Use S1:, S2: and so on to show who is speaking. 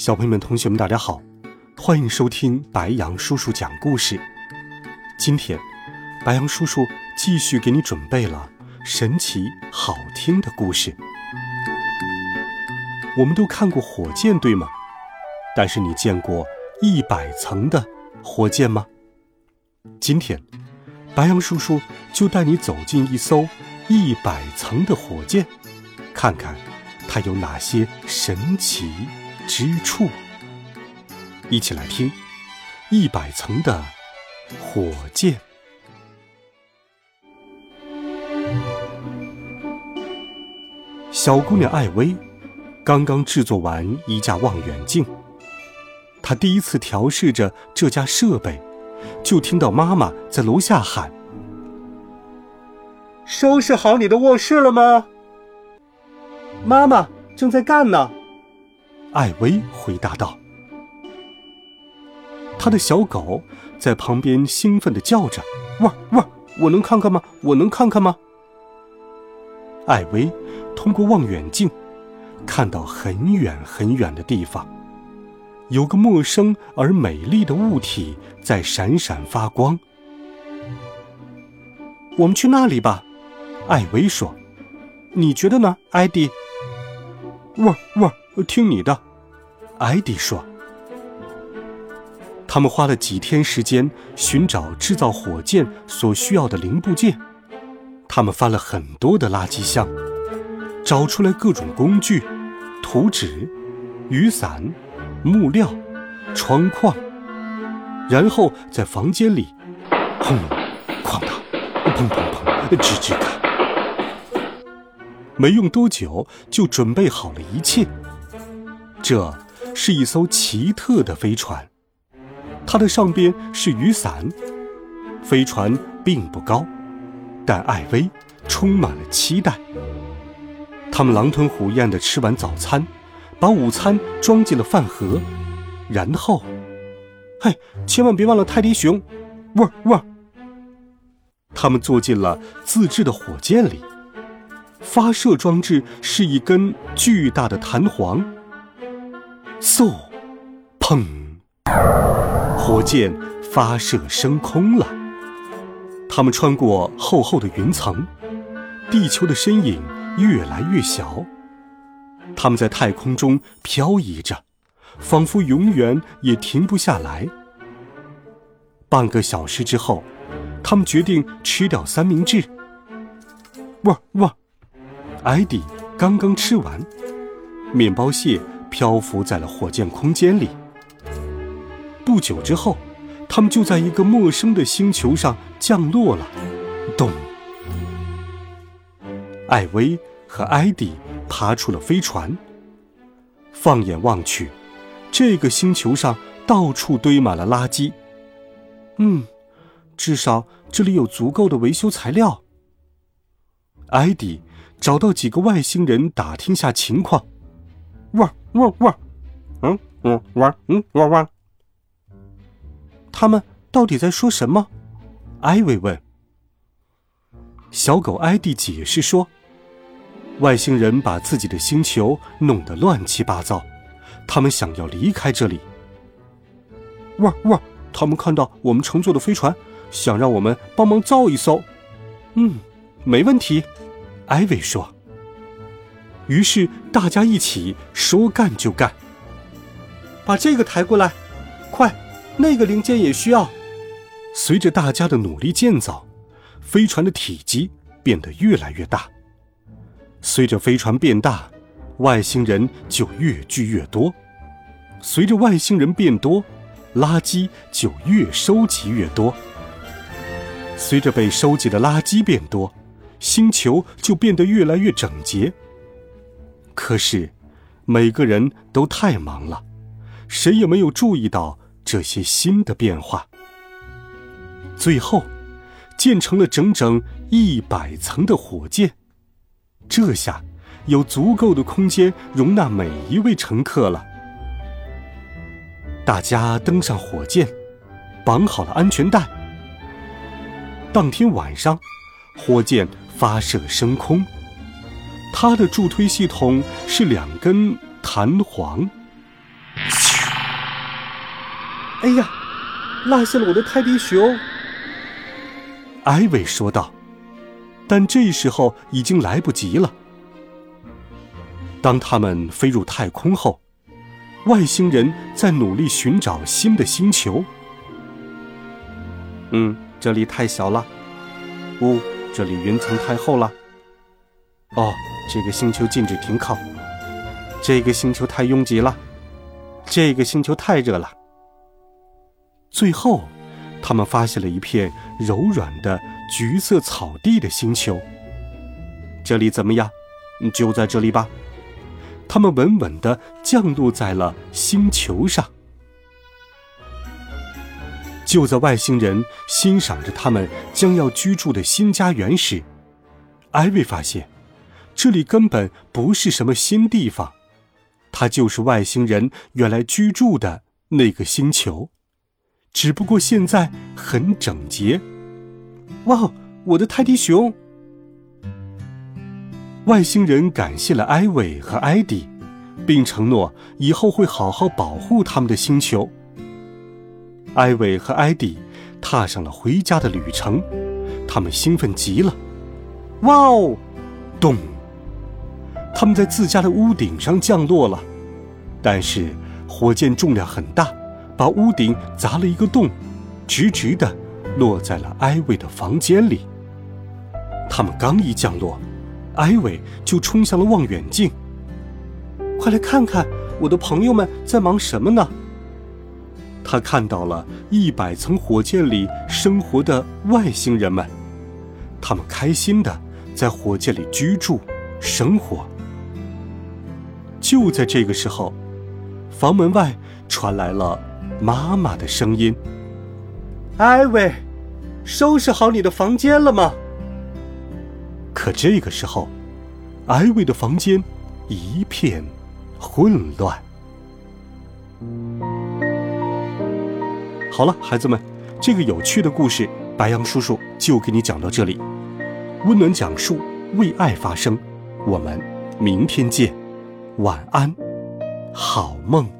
S1: 小朋友们、同学们，大家好，欢迎收听白羊叔叔讲故事。今天，白羊叔叔继续给你准备了神奇好听的故事。我们都看过火箭，对吗？但是你见过一百层的火箭吗？今天，白羊叔叔就带你走进一艘一百层的火箭，看看它有哪些神奇。之处，一起来听一百层的火箭。小姑娘艾薇刚刚制作完一架望远镜，她第一次调试着这架设备，就听到妈妈在楼下喊：“
S2: 收拾好你的卧室了吗？”妈妈正在干呢。
S1: 艾薇回答道：“他的小狗在旁边兴奋的叫着，汪汪！我能看看吗？我能看看吗？”艾薇通过望远镜看到很远很远的地方，有个陌生而美丽的物体在闪闪发光。
S2: 我们去那里吧，
S1: 艾薇说：“
S2: 你觉得呢，艾迪？”
S1: 汪汪！听你的，艾迪说。他们花了几天时间寻找制造火箭所需要的零部件。他们翻了很多的垃圾箱，找出来各种工具、图纸、雨伞、木料、窗框，然后在房间里，轰隆、哐当、砰砰砰、吱吱嘎，没用多久就准备好了一切。这是一艘奇特的飞船，它的上边是雨伞。飞船并不高，但艾薇充满了期待。他们狼吞虎咽地吃完早餐，把午餐装进了饭盒，然后，
S2: 嘿，千万别忘了泰迪熊，汪汪！
S1: 他们坐进了自制的火箭里，发射装置是一根巨大的弹簧。嗖，砰！火箭发射升空了。他们穿过厚厚的云层，地球的身影越来越小。他们在太空中漂移着，仿佛永远也停不下来。半个小时之后，他们决定吃掉三明治。哇哇！艾迪刚刚吃完面包屑。漂浮在了火箭空间里。不久之后，他们就在一个陌生的星球上降落了。咚！艾薇和艾迪爬出了飞船。放眼望去，这个星球上到处堆满了垃圾。
S2: 嗯，至少这里有足够的维修材料。
S1: 艾迪找到几个外星人打听下情况。
S2: 汪汪，嗯嗯汪嗯汪汪。
S1: 他们到底在说什么？艾薇问。小狗艾迪解释说：“外星人把自己的星球弄得乱七八糟，他们想要离开这里。”
S2: 汪汪！他们看到我们乘坐的飞船，想让我们帮忙造一艘。
S1: 嗯，没问题，艾薇说。于是大家一起说干就干，
S2: 把这个抬过来，快，那个零件也需要。
S1: 随着大家的努力建造，飞船的体积变得越来越大。随着飞船变大，外星人就越聚越多。随着外星人变多，垃圾就越收集越多。随着被收集的垃圾变多，星球就变得越来越整洁。可是，每个人都太忙了，谁也没有注意到这些新的变化。最后，建成了整整一百层的火箭，这下有足够的空间容纳每一位乘客了。大家登上火箭，绑好了安全带。当天晚上，火箭发射升空，它的助推系统是两根弹簧。
S2: 哎呀，落下了我的泰迪熊！
S1: 艾薇说道。但这时候已经来不及了。当他们飞入太空后，外星人在努力寻找新的星球。
S2: 嗯，这里太小了。呜，这里云层太厚了。哦，这个星球禁止停靠。这个星球太拥挤了。这个星球太热了。
S1: 最后，他们发现了一片柔软的橘色草地的星球。
S2: 这里怎么样？就在这里吧。
S1: 他们稳稳地降落在了星球上。就在外星人欣赏着他们将要居住的新家园时，艾薇发现，这里根本不是什么新地方，它就是外星人原来居住的那个星球。只不过现在很整洁。
S2: 哇，我的泰迪熊！
S1: 外星人感谢了艾维和艾迪，并承诺以后会好好保护他们的星球。艾维和艾迪踏上了回家的旅程，他们兴奋极了。哇哦！咚！他们在自家的屋顶上降落了，但是火箭重量很大。把屋顶砸了一个洞，直直的落在了艾薇的房间里。他们刚一降落，艾薇就冲向了望远镜。
S2: 快来看看，我的朋友们在忙什么呢？
S1: 他看到了一百层火箭里生活的外星人们，他们开心的在火箭里居住生活。就在这个时候，房门外传来了。妈妈的声音：“
S2: 艾薇，收拾好你的房间了吗？”
S1: 可这个时候，艾薇的房间一片混乱。好了，孩子们，这个有趣的故事，白羊叔叔就给你讲到这里。温暖讲述，为爱发声。我们明天见，晚安，好梦。